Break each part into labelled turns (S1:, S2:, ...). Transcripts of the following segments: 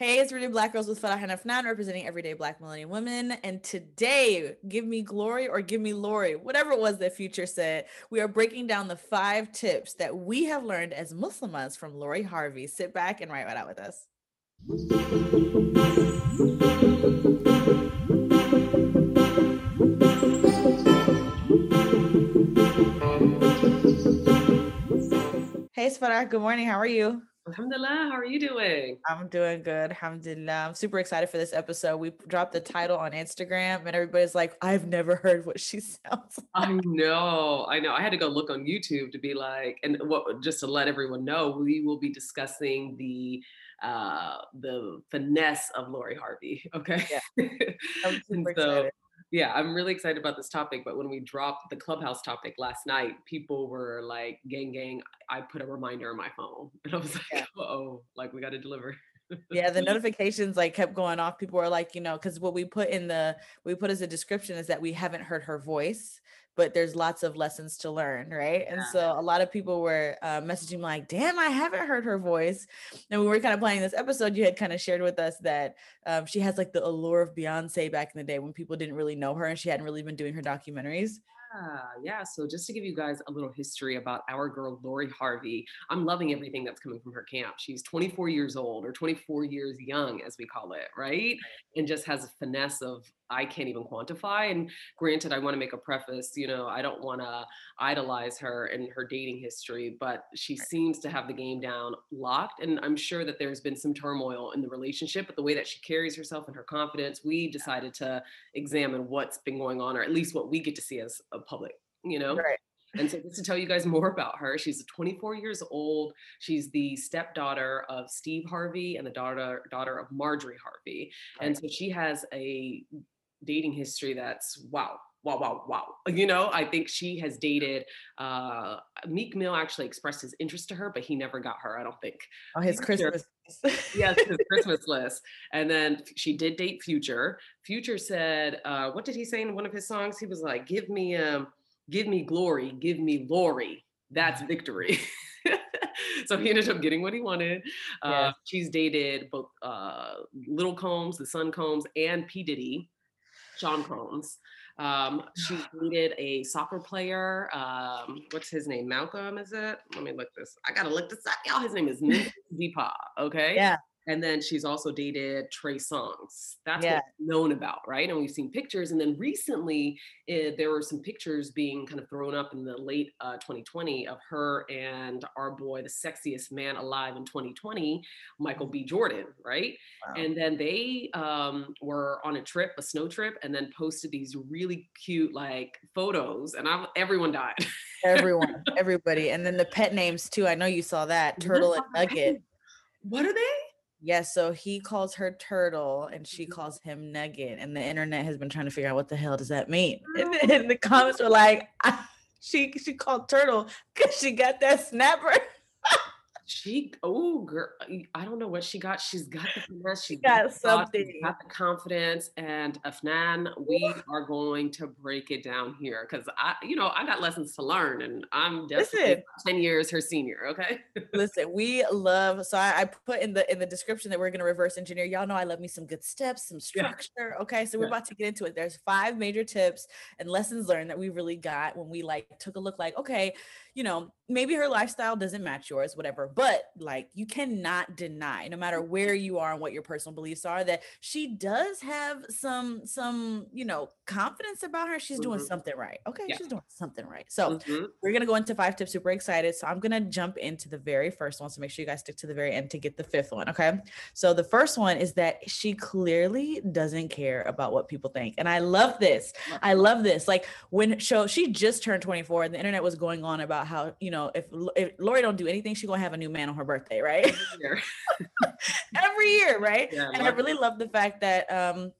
S1: Hey, it's Everyday Black Girls with Farah and Afnan representing everyday Black millennial women. And today, give me glory or give me Lori, whatever it was that Future said, we are breaking down the five tips that we have learned as Muslimas from Lori Harvey. Sit back and write right out with us. Hey, Sfarah, good morning. How are you?
S2: Alhamdulillah, how are you doing?
S1: I'm doing good. Alhamdulillah. I'm super excited for this episode. We dropped the title on Instagram and everybody's like, I've never heard what she sounds like.
S2: I know, I know. I had to go look on YouTube to be like, and what just to let everyone know, we will be discussing the uh the finesse of Lori Harvey. Okay.
S1: Yeah. I'm super
S2: so,
S1: excited.
S2: Yeah, I'm really excited about this topic. But when we dropped the clubhouse topic last night, people were like, gang, gang, I put a reminder on my phone. And I was like,
S1: Yeah.
S2: oh, like we got to deliver.
S1: yeah the notifications like kept going off people were like you know because what we put in the we put as a description is that we haven't heard her voice but there's lots of lessons to learn right? And so a lot of people were uh, messaging like damn i haven't heard her voice. And we were kind of playing this episode you had kind of shared with us that um, she has like the allure of beyonce back in the day when people didn't really know her and she hadn't really been doing her documentaries
S2: Yeah, yeah. So just to give you guys a little history about our girl Lori Harvey, I'm loving everything that's coming from her camp. She's 24 years old or 24 years young, as we call it, right? And just has a finesse of I can't even quantify. And granted, I want to make a preface. You know, I don't want to idolize her and her dating history, but she seems to have the game down locked. And I'm sure that there's been some turmoil in the relationship, but the way that she carries herself and her confidence, we decided to examine what's been going on, or at least what we get to see as a public, you know?
S1: right
S2: And so just to tell you guys more about her, she's 24 years old. She's the stepdaughter of Steve Harvey and the daughter daughter of Marjorie Harvey. And so she has a dating history that's wow. Wow, wow, wow. You know, I think she has dated uh Meek Mill actually expressed his interest to her, but he never got her, I don't think.
S1: oh his christmas
S2: yes, his Christmas list. And then she did date Future. Future said, uh, what did he say in one of his songs? He was like, give me um, give me glory, give me Lori. That's victory. so he ended up getting what he wanted. Uh,
S1: Yes.
S2: She's dated both uh, Little Combs, the son Combs, and P. Diddy, Sean Combs. Um, she dated a soccer player. Um, what's his name? Malcolm, is it? Let me look this. I gotta look this up. Y'all, his name is Depay. Okay.
S1: Yeah.
S2: And then she's also dated Trey Songz. That's
S1: Yeah.
S2: what's known about, right? And we've seen pictures. And then recently, eh, there were some pictures being kind of thrown up in the late uh, 2020 of her and our boy, the sexiest man alive in 2020, Michael B. Jordan, right?
S1: Wow.
S2: And then they um, were on a trip, a snow trip, and then posted these really cute like photos, and I, everyone died.
S1: everyone everybody and then the pet names too i know you saw that turtle and nugget
S2: What are they?
S1: Yes, so he calls her turtle and she
S2: Mhm.
S1: calls him nugget. And the internet has been trying to figure out what the hell does that mean. And then the comments were like, "Ah, she she called turtle because she got that snapper.
S2: She oh girl, I don't know what she got. She's got the finesse. She's
S1: got
S2: she's
S1: something.
S2: got the confidence. And Afnan, we are going to break it down here because I, you know, I got lessons to learn, and I'm definitely ten years her senior. Okay.
S1: Listen, we love so I, I put in the in the description that we're gonna reverse engineer. Y'all know I love me some good steps, some
S2: Yeah.
S1: structure. Okay, so we're
S2: Yeah.
S1: about to get into it. There's five major tips and lessons learned that we really got when we like took a look like, okay, you know, maybe her lifestyle doesn't match yours, whatever, but like you cannot deny, no matter where you are and what your personal beliefs are, that she does have some some, you know, confidence about her. She's doing
S2: Mhm.
S1: something right. Okay,
S2: Yeah.
S1: she's doing something right. So
S2: Mhm.
S1: we're gonna go into five tips. Super excited. So I'm gonna jump into the very first one. So make sure you guys stick to the very end to get the fifth one. Okay. So the first one is that she clearly doesn't care about what people think. And I love this. I love this. Like when show she just turned 24 and the internet was going on about how, you know, if, if Lori don't do anything, she's gonna have a new man on her birthday, right?
S2: Here.
S1: Every year, right?
S2: Yeah,
S1: and I
S2: it.
S1: really love the fact that um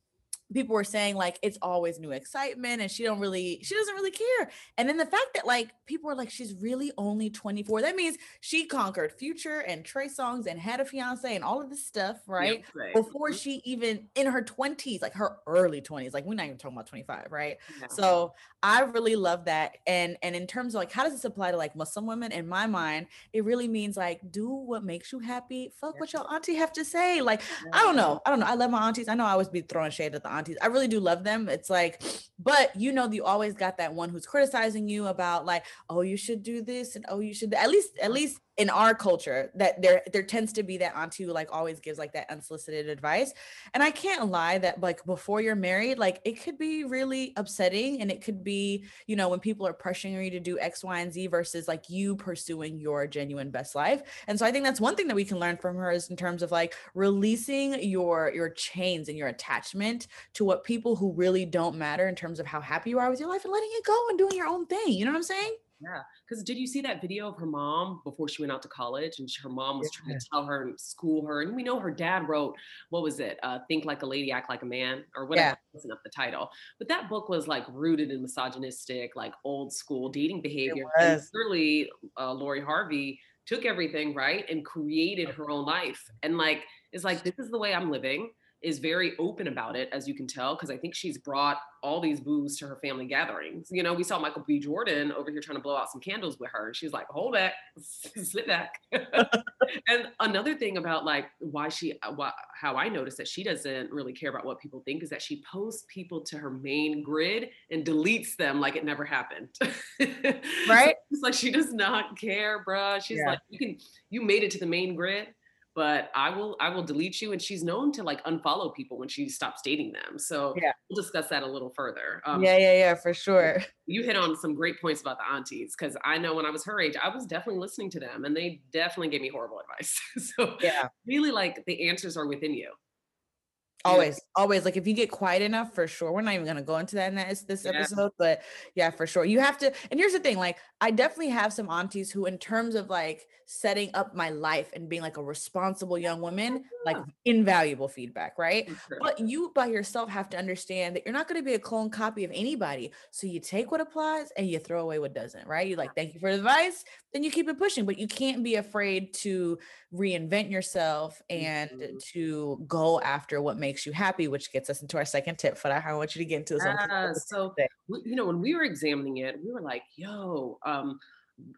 S1: people were saying like it's always new excitement and she don't really she doesn't really care and then the fact that like people were like she's really only 24 that means she conquered future and trey songz and had a fiance and all of this stuff right, right. before mm-hmm. she even in her 20s like her early 20s like we're not even talking about 25 right no. so i really love that and and in terms of like how does this apply to like muslim women in my mind it really means like do what makes you happy fuck yeah. what your auntie have to say like yeah. i don't know i don't know i love my aunties i know i always be throwing shade at the aunties. I really do love them. It's like, but you know, you always got that one who's criticizing you about like, oh, you should do this and oh, you should at least at least in our culture that there there tends to be that auntie who like always gives like that unsolicited advice. And i can't lie that like before you're married like it could be really upsetting and it could be you know when people are pressuring you to do x y and z versus like you pursuing your genuine best life. And so i think that's one thing that we can learn from her is in terms of like releasing your your chains and your attachment to what people who really don't matter in terms of how happy you are with your life and letting it go and doing your own thing. You know what i'm saying
S2: yeah, because did you see that video of her mom before she went out to college, and her mom was yeah. trying to tell her and school her, and we know her dad wrote what was it, uh, "Think Like a Lady, Act Like a Man," or whatever. Yeah. Wasn't up the title, but that book was like rooted in misogynistic, like old school dating behavior. And clearly, uh, Lori Harvey took everything right and created her own life, and like it's like this is the way I'm living is very open about it, as you can tell, because I think she's brought all these boos to her family gatherings. You know, we saw Michael B. Jordan over here trying to blow out some candles with her. And she's like, hold back, sit back. and another thing about like why she, uh, why, how I noticed that she doesn't really care about what people think is that she posts people to her main grid and deletes them like it never happened.
S1: right?
S2: So it's like she does not care, bruh. She's yeah. like, you can, you made it to the main grid but I will I will delete you. And she's known to like unfollow people when she stops dating them. So yeah. we'll discuss that a little further.
S1: Um, yeah, yeah, yeah, for sure.
S2: You hit on some great points about the aunties because I know when I was her age, I was definitely listening to them and they definitely gave me horrible advice. so yeah, really like the answers are within you.
S1: Always, yeah. always. Like if you get quiet enough, for sure. We're not even gonna go into that in this, this yeah. episode, but yeah, for sure. You have to. And here's the thing: like I definitely have some aunties who, in terms of like setting up my life and being like a responsible young woman, like invaluable feedback, right? But you by yourself have to understand that you're not going to be a clone copy of anybody. So you take what applies and you throw away what doesn't, right? You like, thank you for the advice, then you keep it pushing, but you can't be afraid to reinvent yourself and mm-hmm. to go after what makes you happy, which gets us into our second tip. For I want you to get into this.
S2: Uh, so, you know, when we were examining it, we were like, yo, um,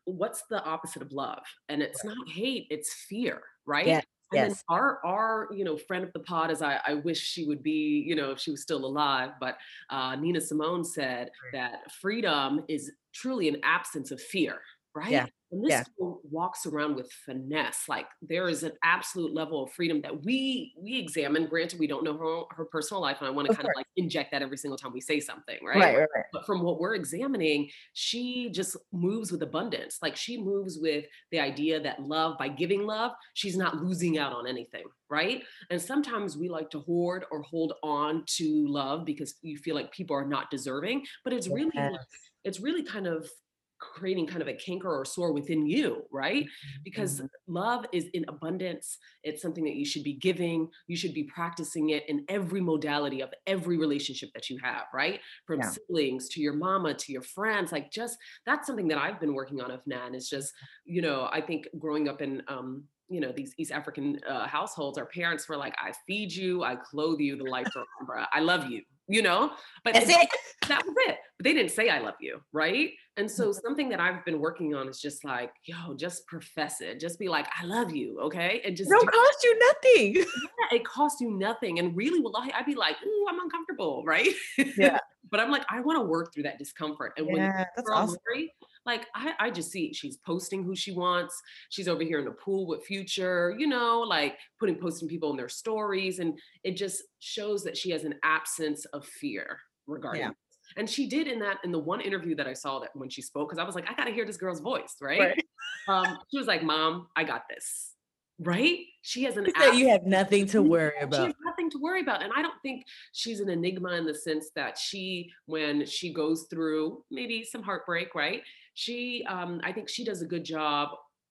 S2: what's the opposite of love? And it's not hate, it's fear, right? Yeah. And yes. our our you know friend of the pod, as I, I wish she would be, you know, if she was still alive, but uh, Nina Simone said that freedom is truly an absence of fear, right? Yeah. And this yeah. walks around with finesse. Like there is an absolute level of freedom that we we examine. Granted, we don't know her her personal life, and I want to kind of like inject that every single time we say something, right? Right, right, right? But from what we're examining, she just moves with abundance. Like she moves with the idea that love, by giving love, she's not losing out on anything, right? And sometimes we like to hoard or hold on to love because you feel like people are not deserving, but it's really yes. it's really kind of creating kind of a canker or sore within you, right? Because mm-hmm. love is in abundance. It's something that you should be giving. You should be practicing it in every modality of every relationship that you have, right? From yeah. siblings to your mama to your friends. Like, just that's something that I've been working on Afnan is just, you know, I think growing up in, um, you know these East African uh, households, our parents were like, "I feed you, I clothe you, the lights are on, I love you," you know. But That's it. that was it. But they didn't say "I love you," right? And so mm-hmm. something that I've been working on is just like, yo, just profess it. Just be like, I love you, okay? And just
S1: don't cost you nothing.
S2: Yeah, it costs you nothing. And really, well, I'd be like, ooh, I'm uncomfortable, right?
S1: Yeah.
S2: but I'm like, I want to work through that discomfort. And yeah, when that's awesome. Lori, like I, I just see she's posting who she wants. She's over here in the pool with Future, you know, like putting posting people in their stories, and it just shows that she has an absence of fear regarding. Yeah. And she did in that in the one interview that I saw that when she spoke, because I was like, I gotta hear this girl's voice, right? right. Um, she was like, "Mom, I got this." right? She has an
S1: that you have nothing to worry about. She has
S2: nothing to worry about. And I don't think she's an enigma in the sense that she, when she goes through maybe some heartbreak, right? She um, I think she does a good job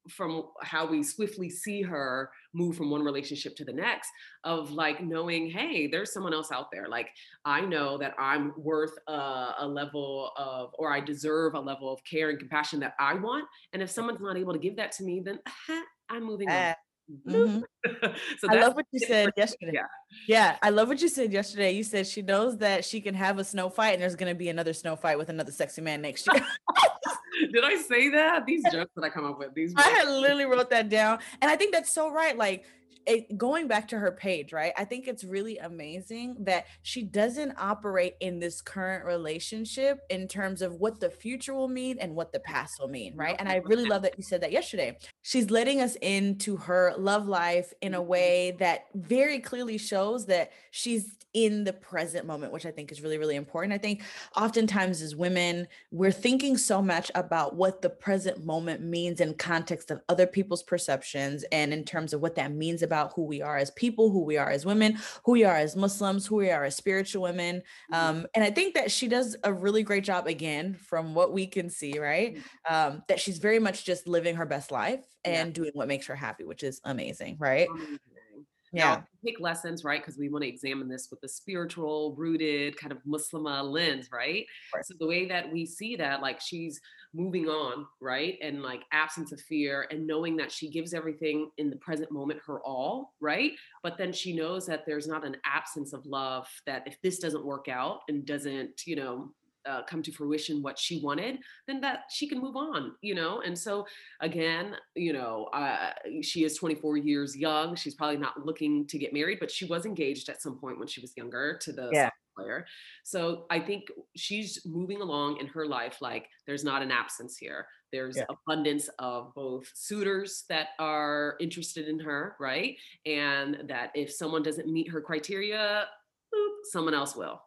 S2: from how we swiftly see her move from one relationship to the next of like knowing hey there's someone else out there like i know that i'm worth a, a, level of or i deserve a level of care and compassion that i want and if someone's not able to give that to me then i'm moving on
S1: uh, Mm-hmm. so I love what you said yesterday. Yeah. yeah, I love what you said yesterday. You said she knows that she can have a snow fight and there's going to be another snow fight with another sexy man next year.
S2: Did I say that? These jokes that I come up with. These
S1: I had literally wrote that down. And I think that's so right. Like it, going back to her page, right? I think it's really amazing that she doesn't operate in this current relationship in terms of what the future will mean and what the past will mean, right? And I really love that you said that yesterday. She's letting us into her love life in a mm-hmm. way that very clearly shows that she's in the present moment, which I think is really, really important. I think oftentimes as women, we're thinking so much about what the present moment means in context of other people's perceptions and in terms of what that means about who we are as people, who we are as women, who we are as Muslims, who we are as spiritual women. Mm-hmm. Um, and I think that she does a really great job, again, from what we can see, right? Mm-hmm. Um, that she's very much just living her best life and yeah. doing what makes her happy, which is amazing, right?
S2: Yeah. Now, take lessons, right? Because we want to examine this with a spiritual, rooted kind of Muslim uh, lens, right? right? So the way that we see that, like she's moving on, right? And like absence of fear and knowing that she gives everything in the present moment her all, right? But then she knows that there's not an absence of love, that if this doesn't work out and doesn't, you know, uh, come to fruition what she wanted, then that she can move on, you know? And so, again, you know, uh, she is 24 years young. She's probably not looking to get married, but she was engaged at some point when she was younger to the yeah. player. So I think she's moving along in her life like there's not an absence here. There's yeah. abundance of both suitors that are interested in her, right? And that if someone doesn't meet her criteria, someone else will.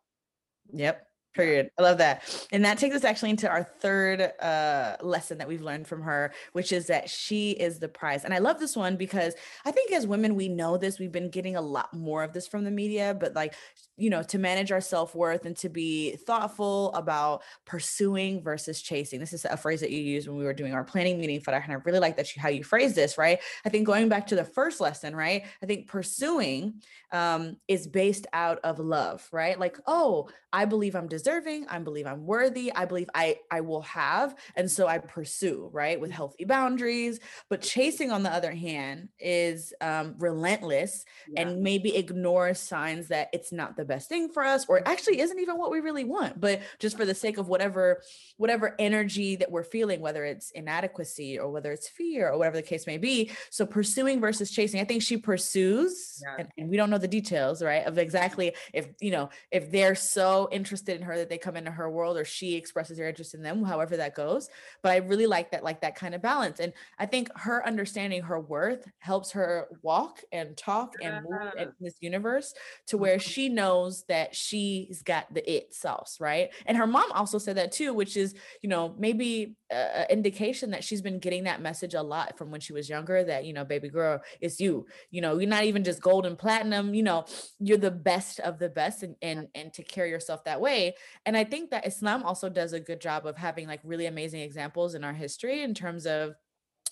S1: Yep. Period. I love that. And that takes us actually into our third uh, lesson that we've learned from her, which is that she is the prize. And I love this one because I think as women, we know this. We've been getting a lot more of this from the media, but like, you know, to manage our self worth and to be thoughtful about pursuing versus chasing. This is a phrase that you used when we were doing our planning meeting, and I really like that you, how you phrase this, right? I think going back to the first lesson, right? I think pursuing um, is based out of love, right? Like, oh, I believe I'm deserving. I believe I'm worthy. I believe I I will have, and so I pursue, right, with healthy boundaries. But chasing, on the other hand, is um, relentless yeah. and maybe ignores signs that it's not the best thing for us, or actually isn't even what we really want. But just for the sake of whatever whatever energy that we're feeling, whether it's inadequacy or whether it's fear or whatever the case may be. So pursuing versus chasing. I think she pursues, yeah. and, and we don't know the details, right, of exactly if you know if they're so interested in her that they come into her world or she expresses their interest in them, however that goes. But I really like that, like that kind of balance. And I think her understanding her worth helps her walk and talk and move in this universe to where mm-hmm. she knows that she's got the it sauce, right? And her mom also said that too, which is, you know, maybe an indication that she's been getting that message a lot from when she was younger that, you know, baby girl, it's you. You know, you're not even just gold and platinum, you know, you're the best of the best and and and to carry yourself that way. And I think that Islam also does a good job of having like really amazing examples in our history in terms of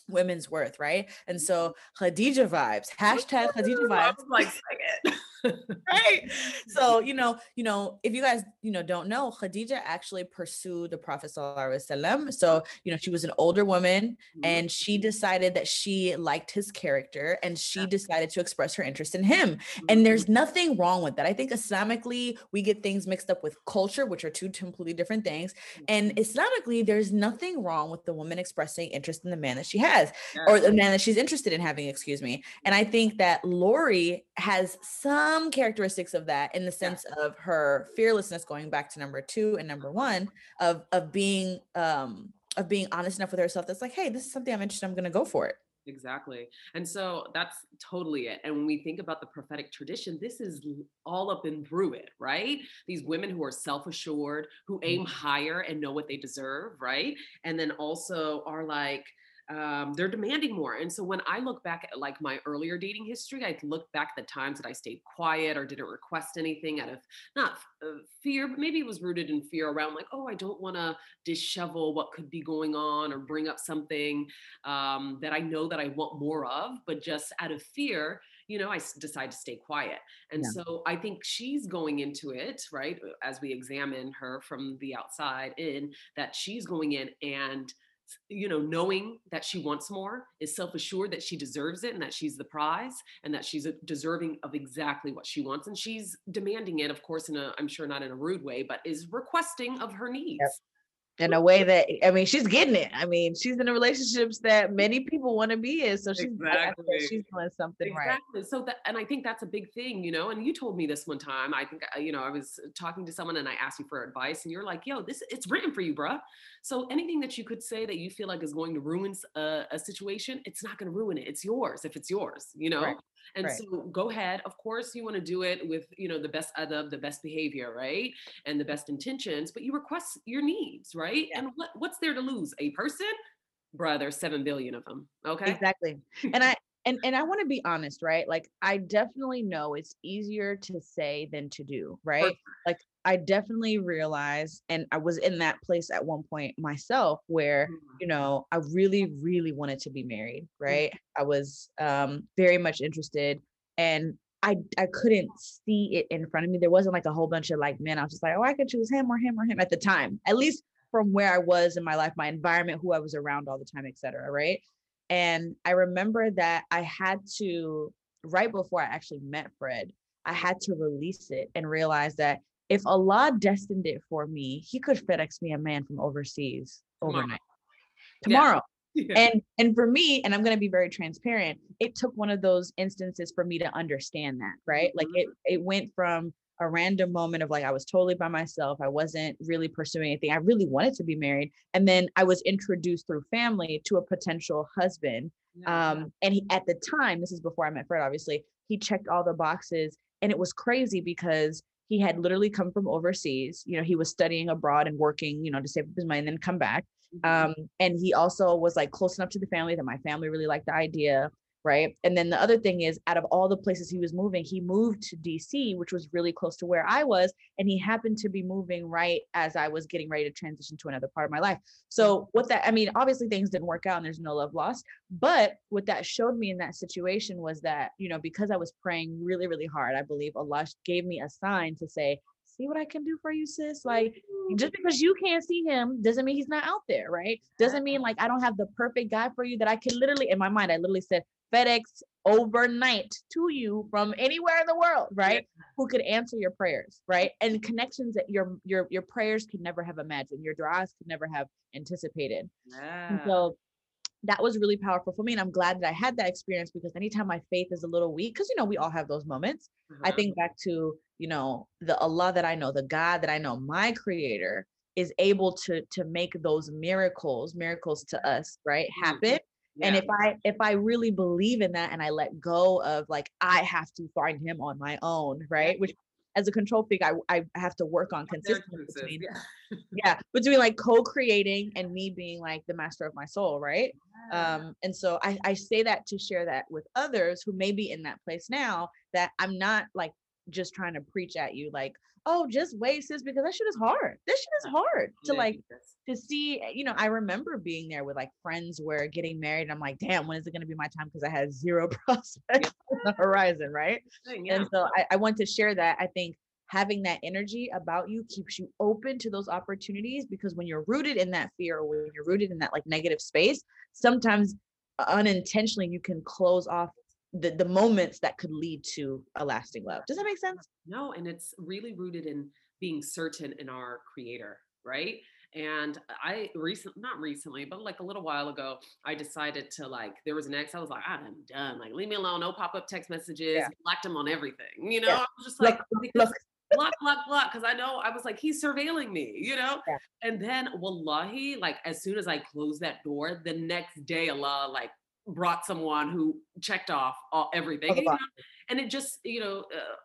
S1: women's worth, right? And so Khadija vibes, hashtag Khadija vibes. like right. So, you know, you know, if you guys, you know, don't know, Khadija actually pursued the Prophet Sallallahu So, you know, she was an older woman mm-hmm. and she decided that she liked his character and she decided to express her interest in him. And mm-hmm. there's nothing wrong with that. I think Islamically, we get things mixed up with culture, which are two completely different things. And mm-hmm. Islamically, there's nothing wrong with the woman expressing interest in the man that she has or the man that she's interested in having, excuse me. And I think that Lori has some characteristics of that in the sense yeah. of her fearlessness going back to number two and number one of of being um of being honest enough with herself that's like hey this is something i'm interested in, i'm gonna go for it
S2: exactly and so that's totally it and when we think about the prophetic tradition this is all up and through it right these women who are self-assured who aim mm-hmm. higher and know what they deserve right and then also are like um, they're demanding more. And so when I look back at like my earlier dating history, I look back at the times that I stayed quiet or didn't request anything out of not uh, fear, but maybe it was rooted in fear around like, oh, I don't want to dishevel what could be going on or bring up something um, that I know that I want more of, but just out of fear, you know, I decide to stay quiet. And yeah. so I think she's going into it, right? As we examine her from the outside in, that she's going in and you know, knowing that she wants more, is self assured that she deserves it and that she's the prize and that she's uh, deserving of exactly what she wants. And she's demanding it, of course, in a, I'm sure not in a rude way, but is requesting of her needs. Yep
S1: in a way that I mean, she's getting it. I mean, she's in the relationships that many people want to be in, so she's exactly. she's doing something exactly.
S2: right. So that, and I think that's a big thing, you know. And you told me this one time. I think uh, you know I was talking to someone and I asked you for advice, and you're like, "Yo, this it's written for you, bruh." So anything that you could say that you feel like is going to ruin a, a situation, it's not going to ruin it. It's yours if it's yours, you know. Right. And right. so go ahead. Of course, you want to do it with, you know, the best adab, the best behavior, right? And the best intentions, but you request your needs, right? Yeah. And what, what's there to lose? A person? Brother, seven billion of them. Okay.
S1: Exactly. and I and and I want to be honest, right? Like I definitely know it's easier to say than to do, right? Perfect. Like I definitely realized, and I was in that place at one point myself where, you mm. know, I really, really wanted to be married, mm. right? I was um, very much interested and I, I couldn't see it in front of me. There wasn't like a whole bunch of like men. I was just like, oh, I could choose him or him or him at the time, at least from where I was in my life, my environment, who I was around all the time, et cetera. Right. And I remember that I had to, right before I actually met Fred, I had to release it and realize that if Allah destined it for me, He could FedEx me a man from overseas overnight. Tomorrow. Yeah. And and for me, and I'm gonna be very transparent, it took one of those instances for me to understand that, right? Mm-hmm. Like it it went from a random moment of like I was totally by myself. I wasn't really pursuing anything. I really wanted to be married. And then I was introduced through family to a potential husband. Yeah. Um, and he at the time, this is before I met Fred, obviously, he checked all the boxes. And it was crazy because he had literally come from overseas. You know, he was studying abroad and working, you know, to save up his money and then come back. Mm-hmm. Um, and he also was like close enough to the family that my family really liked the idea right? And then the other thing is, out of all the places he was moving, he moved to DC, which was really close to where I was. And he happened to be moving right as I was getting ready to transition to another part of my life. So, what that, I mean, obviously things didn't work out and there's no love lost. But what that showed me in that situation was that, you know, because I was praying really, really hard, I believe Allah gave me a sign to say, see what I can do for you, sis. Like, just because you can't see him doesn't mean he's not out there, right? Doesn't mean like I don't have the perfect guy for you that I can literally, in my mind, I literally said, FedEx overnight to you from anywhere in the world, right? Yeah. Who could answer your prayers, right? And connections that your your your prayers could never have imagined, your duas could never have anticipated. Yeah. so that was really powerful for me. And I'm glad that I had that experience because anytime my faith is a little weak, because you know, we all have those moments. I uh-huh. think back to, you know, the Allah that I know, the God that I know, my creator is able to to make those miracles, miracles to us, right? Mm-hmm. Yeah. And if I if I really believe in that and I let go of like I have to find him on my own, right? Which as a control freak, I, I have to work on consistency between yeah. yeah, between like co-creating and me being like the master of my soul, right? Yeah. Um, and so I, I say that to share that with others who may be in that place now that I'm not like just trying to preach at you like, oh, just wait, sis, because that shit is hard. This shit is hard to like to see. Eh, you know, I remember being there with like friends where getting married. And I'm like, damn, when is it gonna be my time? Because I had zero prospects on the horizon, right? Yeah. And so I, I want to share that. I think having that energy about you keeps you open to those opportunities because when you're rooted in that fear or when you're rooted in that like negative space, sometimes unintentionally you can close off the, the moments that could lead to a lasting love. Does that make sense?
S2: No, and it's really rooted in being certain in our creator, right? And I recently, not recently, but like a little while ago, I decided to like, there was an ex, I was like, I'm done. Like, leave me alone. No pop up text messages. Yeah. Blocked him on everything. You know, yeah. I was just like, look. block, block, block. Cause I know I was like, he's surveilling me, you know? Yeah. And then, wallahi, like, as soon as I closed that door, the next day, Allah, like, brought someone who checked off all, everything. You know? And it just, you know, uh,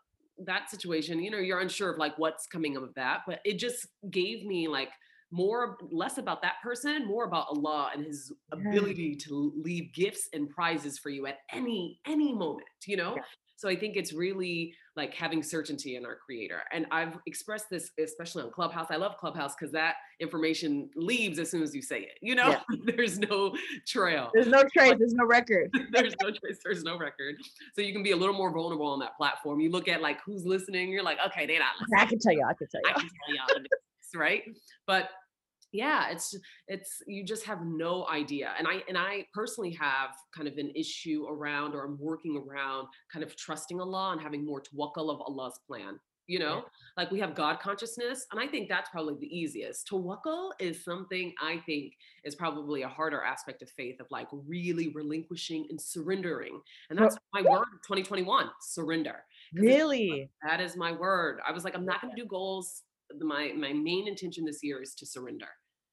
S2: that situation, you know, you're unsure of like what's coming of that, but it just gave me like more less about that person more about allah and his ability to leave gifts and prizes for you at any any moment you know yeah. So i think it's really like having certainty in our creator and i've expressed this especially on clubhouse i love clubhouse because that information leaves as soon as you say it you know? Yeah. there's no trail.
S1: There's no trace there's no record.
S2: there's no trace there's no record. So you can be a little more vulnerable on that platform. You look at like who's listening you're like okay they're not listening.
S1: i can tell you i can tell you
S2: i can tell y'all right? But yeah it's it's you just have no idea and i and i personally have kind of an issue around or i'm working around kind of trusting allah and having more tawakkul of allah's plan you know? Yeah. like we have god consciousness and i think that's probably the easiest. Tawakkul is something i think is probably a harder aspect of faith of like really relinquishing and surrendering and that's my word 2021 surrender
S1: really?
S2: that is my word. I was like i'm not going to do goals my my main intention this year is to surrender.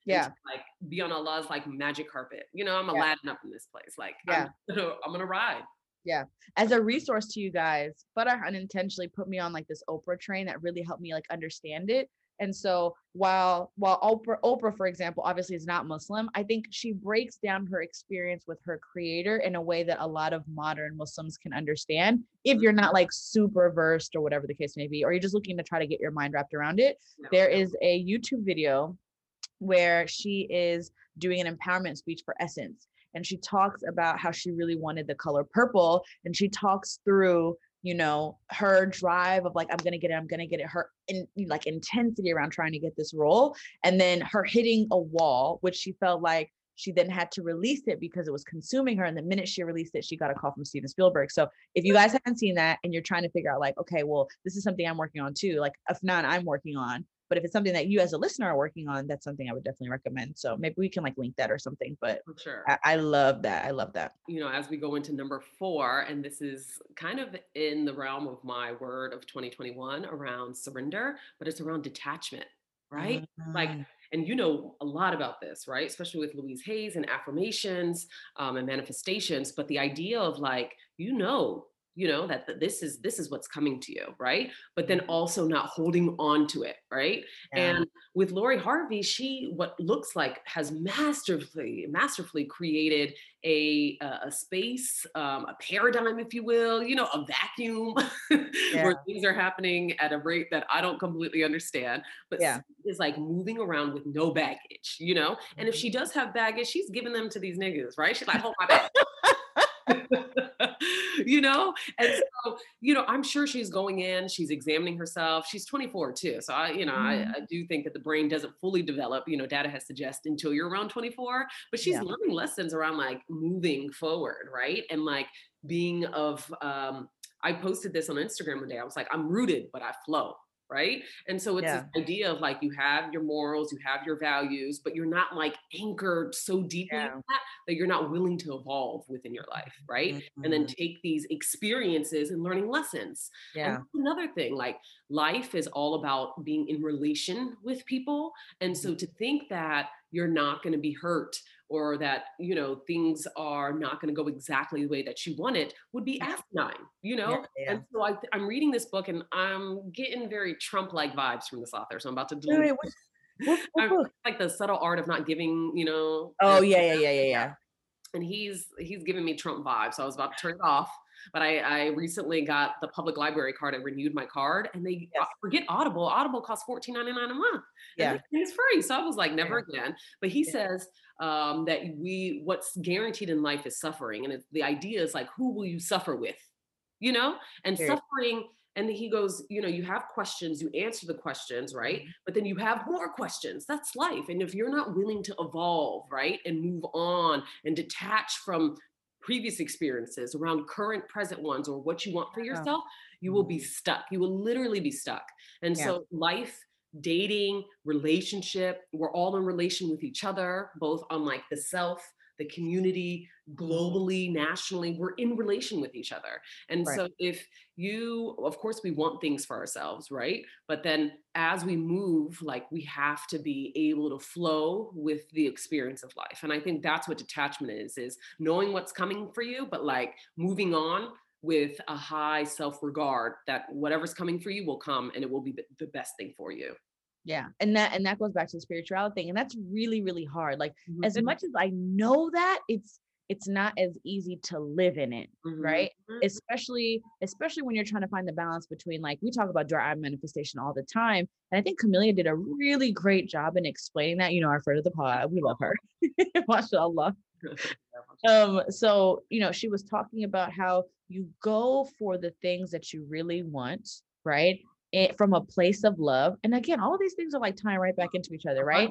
S1: Yeah.
S2: like be on Allah's like magic carpet. You know, I'm Aladdin yeah. up in this place. Like, yeah, I'm, I'm gonna ride.
S1: Yeah. As a resource to you guys, but I unintentionally put me on like this Oprah train that really helped me like understand it. And so while while Oprah, Oprah, for example, obviously is not Muslim, I think she breaks down her experience with her creator in a way that a lot of modern Muslims can understand if you're not mm-hmm. like super versed or whatever the case may be, or you're just looking to try to get your mind wrapped around it. No. There is a YouTube video where she is doing an empowerment speech for Essence. And she talks about how she really wanted the color purple. And she talks through you know her drive of like i'm gonna get it i'm gonna get it her in like intensity around trying to get this role and then her hitting a wall which she felt like she then had to release it because it was consuming her and the minute she released it she got a call from steven spielberg. So if you guys haven't seen that and you're trying to figure out like okay well this is something i'm working on too like if not i'm working on but if it's something that you as a listener are working on, that's something I would definitely recommend. So maybe we can like link that or something. But
S2: For sure.
S1: I, I love that. I love that.
S2: You know, as we go into number four, and this is kind of in the realm of my word of 2021 around surrender, but it's around detachment, right? Mm-hmm. Like and you know a lot about this, right? Especially with Louise Hayes and affirmations um, and manifestations. But the idea of like, you know, you know that, that this is this is what's coming to you right but then mm-hmm. also not holding on to it right yeah. and with lori harvey she what looks like has masterfully masterfully created a a space um, a paradigm if you will you know a vacuum yeah. where things are happening at a rate that i don't completely understand but yeah. is like moving around with no baggage you know and if mm-hmm. she does have baggage she's giving them to these niggas right she's like hold my bag you know? And so, you know, I'm sure she's going in, she's examining herself. She's 24 too. So I, you know, mm-hmm. I, I, do think that the brain doesn't fully develop, you know, data has suggested until you're around 24, but she's yeah. learning lessons around like moving forward, right? And like being of um I posted this on Instagram one day. I was like, I'm rooted, but I flow right? And so it's yeah. this idea of like you have your morals, you have your values, but you're not like anchored so deeply yeah. that, that you're not willing to evolve within your life, right? Mm-hmm. And then mm-hmm. take these experiences and learning lessons.
S1: Yeah.
S2: Another thing, like life is all about being in relation with people. And so mm-hmm. to think that you're not going to be hurt or that you know things are not going to go exactly the way that you want it would be asinine you know? Yeah, yeah. and so I, am reading this book and i'm getting very trump like vibes from this author so i'm about to do Wait, what like the subtle art of not giving you know
S1: oh yeah yeah yeah yeah yeah.
S2: And he's he's giving me trump vibes so i was about to turn it off but I, I recently got the public library card. I renewed my card, and they yes. forget Audible. Audible costs fourteen ninety nine a month.
S1: Yeah,
S2: it's free. So I was like, never again. But he yeah. says um, that we what's guaranteed in life is suffering, and the idea is like, who will you suffer with? You know, and suffering and he goes, you know, you have questions, you answer the questions, right? Mm-hmm. But then you have more questions. That's life. And if you're not willing to evolve, right, and move on and detach from previous experiences, around current present ones, or what you want for yourself, you will be stuck. You will literally be stuck. And yeah. so, life, dating, relationship, we're all in relation with each other, both on like the self the community globally nationally we're in relation with each other. And right. so if you of course we want things for ourselves right? But then as we move like we have to be able to flow with the experience of life. And i think that's what detachment is is knowing what's coming for you but like moving on with a high self regard that whatever's coming for you will come and it will be the best thing for you
S1: Yeah. And that and that goes back to the spirituality thing. And that's really, really hard. Like
S2: Mhm.
S1: as much as I know that, it's it's not as easy to live in it, right?
S2: Mhm.
S1: Especially, especially when you're trying to find the balance between like we talk about dry eye manifestation all the time. And I think Camellia did a really great job in explaining that. You know, our friend of the pod, we love her. MashaAllah. Um, so you know, she was talking about how you go for the things that you really want, right? It, from a place of love. And again, all of these things are like tying right back into each other, uh-huh. right?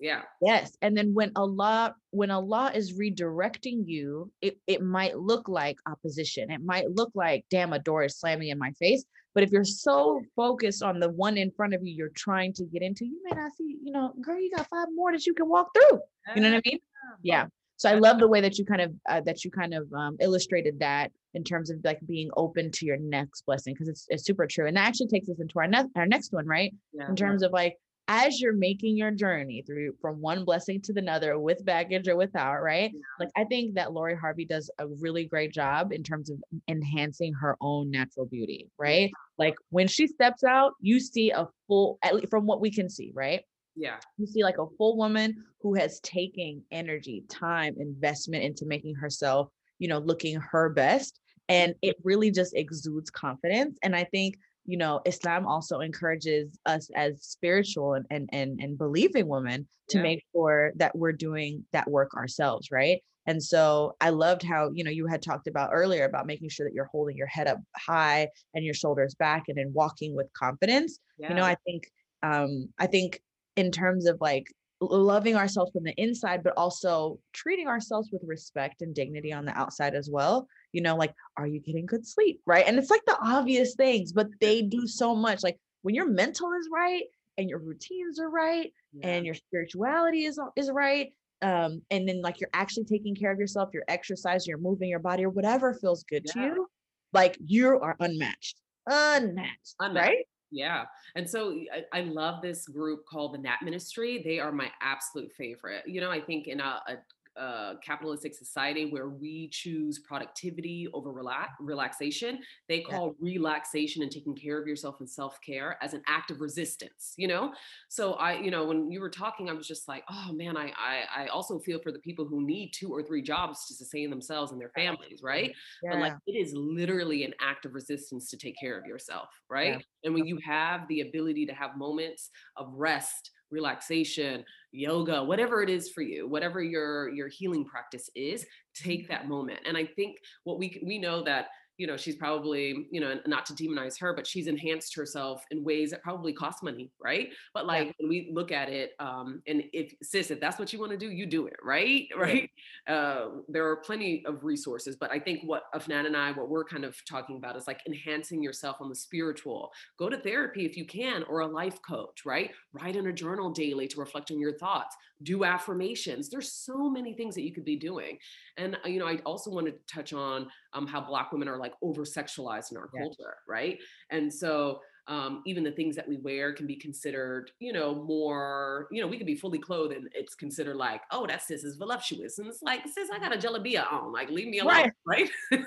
S2: Yeah.
S1: Yes. And then when Allah, when Allah is redirecting you, it, it might look like opposition. It might look like, damn, a door is slamming in my face. But if you're so focused on the one in front of you, you're trying to get into, you may not see, you know, girl, you got five more that you can walk through. You know what I mean? Ah. Yeah. So I love the way that you kind of uh, that you kind of um, illustrated that in terms of like being open to your next blessing because it's, it's super true. And that actually takes us into our next our next one, right?
S2: Yeah.
S1: in terms of like as you're making your journey through from one blessing to another with baggage or without right
S2: Yeah.
S1: like i think that lori harvey does a really great job in terms of enhancing her own natural beauty right like when she steps out you see a full at least from what we can see right
S2: Yeah.
S1: you see like a full woman who has taken energy time investment into making herself you know looking her best and it really just exudes confidence and i think you know islam also encourages us as spiritual and and and, and believing women to
S2: Yeah.
S1: make sure that we're doing that work ourselves right and so i loved how you know you had talked about earlier about making sure that you're holding your head up high and your shoulders back and then walking with confidence
S2: Yeah.
S1: you know i think um i think in terms of like loving ourselves from the inside but also treating ourselves with respect and dignity on the outside as well you know like are you getting good sleep right and it's like the obvious things but they do so much like when your mental is right and your routines are right
S2: Yeah.
S1: and your spirituality is is right um and then like you're actually taking care of yourself you're exercising you're moving your body or whatever feels good to you like you are unmatched unmatched,
S2: Unmatched.
S1: right
S2: Yeah. And so I, I love this group called the Nap Ministry. They are my absolute favorite. You know, I think in a, a, a capitalistic society where we choose productivity over relax, relaxation, they
S1: Yeah.
S2: call relaxation and taking care of yourself and self care as an act of resistance, you know? So I, you know, when you were talking, I was just like, oh man, I, I, I also feel for the people who need two or three jobs to sustain themselves and their families, right? but like it is literally an act of resistance to take care of yourself right and when you have the ability to have moments of rest relaxation yoga whatever it is for you whatever your your healing practice is take mm-hmm. that moment. And i think what we we know that you know she's probably you know not to demonize her but she's enhanced herself in ways that probably cost money right but
S1: Yeah.
S2: like when we look at it um and if sis if that's what you want to do you do it right right uh, there are plenty of resources, but I think what Afnan and I, what we're kind of talking about is like enhancing yourself on the spiritual. Go to therapy if you can, or a life coach, right? Write in a journal daily to reflect on your thoughts. Do affirmations. There's so many things that you could be doing. And uh, you know, I also wanted to touch on um, how Black women are like over sexualized in our
S1: Yeah.
S2: culture, right? And so um, even the things that we wear can be considered, you know, more, you know, we could be fully clothed and it's considered like, oh, that sis is voluptuous. And it's like, sis, I got a jalabia on, like, leave me alone, right?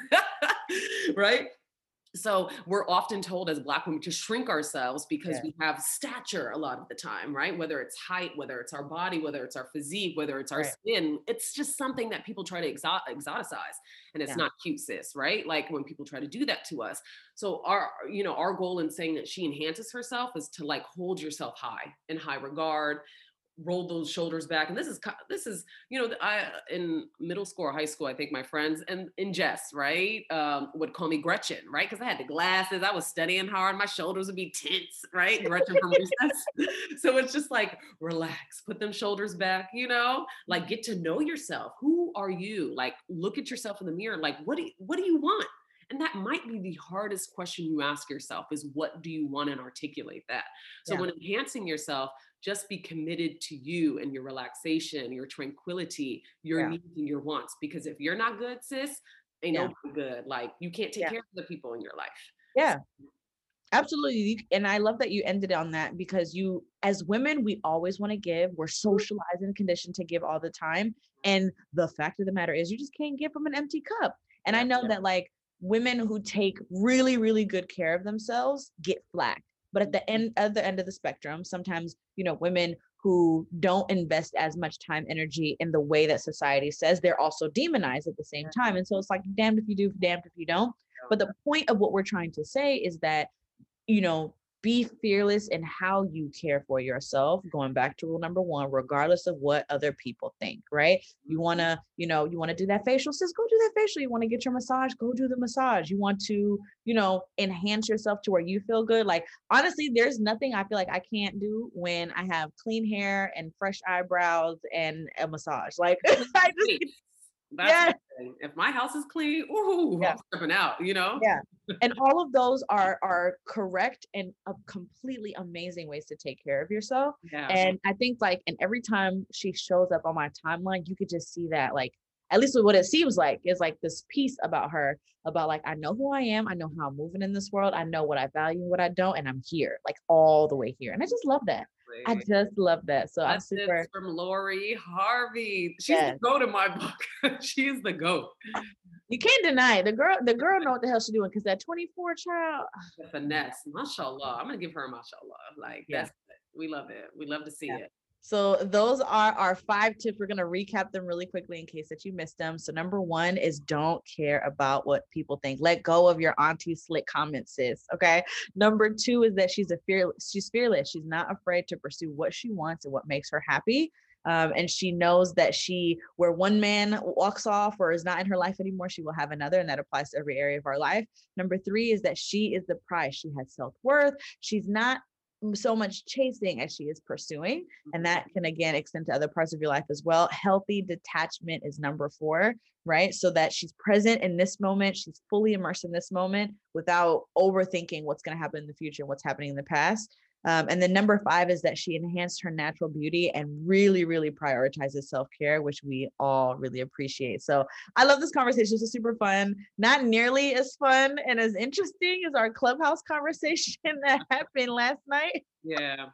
S2: Right? So we're often told as Black women to shrink ourselves because
S1: Yeah.
S2: we have stature a lot of the time, right? Whether it's height, whether it's our body, whether it's our physique, whether it's our
S1: Right.
S2: skin, it's just something that people try to exo- exoticize, and it's
S1: Yeah.
S2: not cute, sis, right? Like when people try to do that to us. So our, you know, our goal in saying that she enhances herself is to like hold yourself high in high regard, roll those shoulders back. And this is, this is, you know, I in middle school or high school, I think my friends and in Jess right, um, would call me Gretchen, right? Because I had the glasses, I was studying hard, my shoulders would be tense, right? Gretchen from recess. so it's just like relax, put them shoulders back, you know, like get to know yourself. Who are you? Like look at yourself in the mirror. Like what do you, what do you want? And that might be the hardest question you ask yourself is what do you want and articulate that. So
S1: Yeah.
S2: when enhancing yourself, just be committed to you and your relaxation, your tranquility, your
S1: Yeah.
S2: needs and your wants. Because if you're not good, sis, ain't
S1: Yeah.
S2: nobody good. Like you can't take
S1: Yeah.
S2: care of the people in your life.
S1: Yeah. Absolutely. And I love that you ended on that because you, as women, we always want to give. We're socialized and conditioned to give all the time. And the fact of the matter is, you just can't give from an empty cup. And I know that like women who take really, really good care of themselves get flack But at the end, other end of the spectrum, sometimes, you know, women who don't invest as much time, energy in the way that society says, they're also demonized at the same time. And so it's like damned if you do, damned if you don't. But the point of what we're trying to say is that, you know, be fearless in how you care for yourself. Going back to rule number one, regardless of what other people think, right? You mm-hmm. want to, you know, you want to do that facial, sis, go do that facial. You want to get your massage, go do the massage. You want to, you know, enhance yourself to where you feel good. Like, honestly, there's nothing I feel like I can't do when I have clean hair and fresh eyebrows and a massage. Like, I just,
S2: That's
S1: Yeah.
S2: If my house is clean, ooh,
S1: Yeah.
S2: I'm stepping out, you know?
S1: Yeah. And all of those are are correct and a completely amazing ways to take care of yourself.
S2: Yeah.
S1: And I think like, and every time she shows up on my timeline, you could just see that like, at least what it seems like is like this piece about her, about like, I know who I am, I know how I'm moving in this world, I know what I value and what I don't, and I'm here, like all the way here. And I just love that. I just love that. So I'm
S2: That's it
S1: super
S2: from Lori Harvey. She's
S1: Yes.
S2: the goat in my book. she is the goat.
S1: You can't deny it. the girl, the girl know what the hell she's doing because that 24 child,
S2: The finesse. Mashallah. I'm gonna give her a mashallah. Like
S1: Yeah.
S2: that's we love it. We love to see
S1: Yeah.
S2: it.
S1: So those are our five tips. We're going to recap them really quickly in case that you missed them. So number one is don't care about what people think. Let go of your auntie slick comments, sis. Okay. Number two is that she's a fearless. She's fearless. She's not afraid to pursue what she wants and what makes her happy. Um, and she knows that she, where one man walks off or is not in her life anymore, she will have another, and that applies to every area of our life. Number three is that she is the prize. She has self worth. She's not so much chasing as she is pursuing and that can again extend to other parts of your life as well healthy detachment is number four right so that she's present in this moment she's fully immersed in this moment without overthinking what's going to happen in the future and what's happening in the past um, and then number five is that she enhanced her natural beauty and really really prioritizes self-care which we all really appreciate. So i love this conversation. This was super fun. Not nearly as fun and as interesting as our clubhouse conversation that happened last night.
S2: Yeah.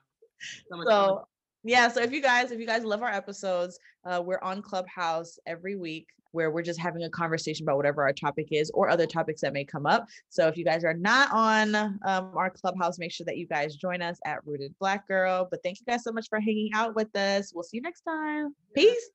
S2: So
S1: so yeah so if you guys if you guys love our episodes uh, we're on clubhouse every week where we're just having a conversation about whatever our topic is or other topics that may come up. So if you guys are not on um, our clubhouse make sure that you guys join us at rooted black girl. But thank you guys so much for hanging out with us. We'll see you next time. Peace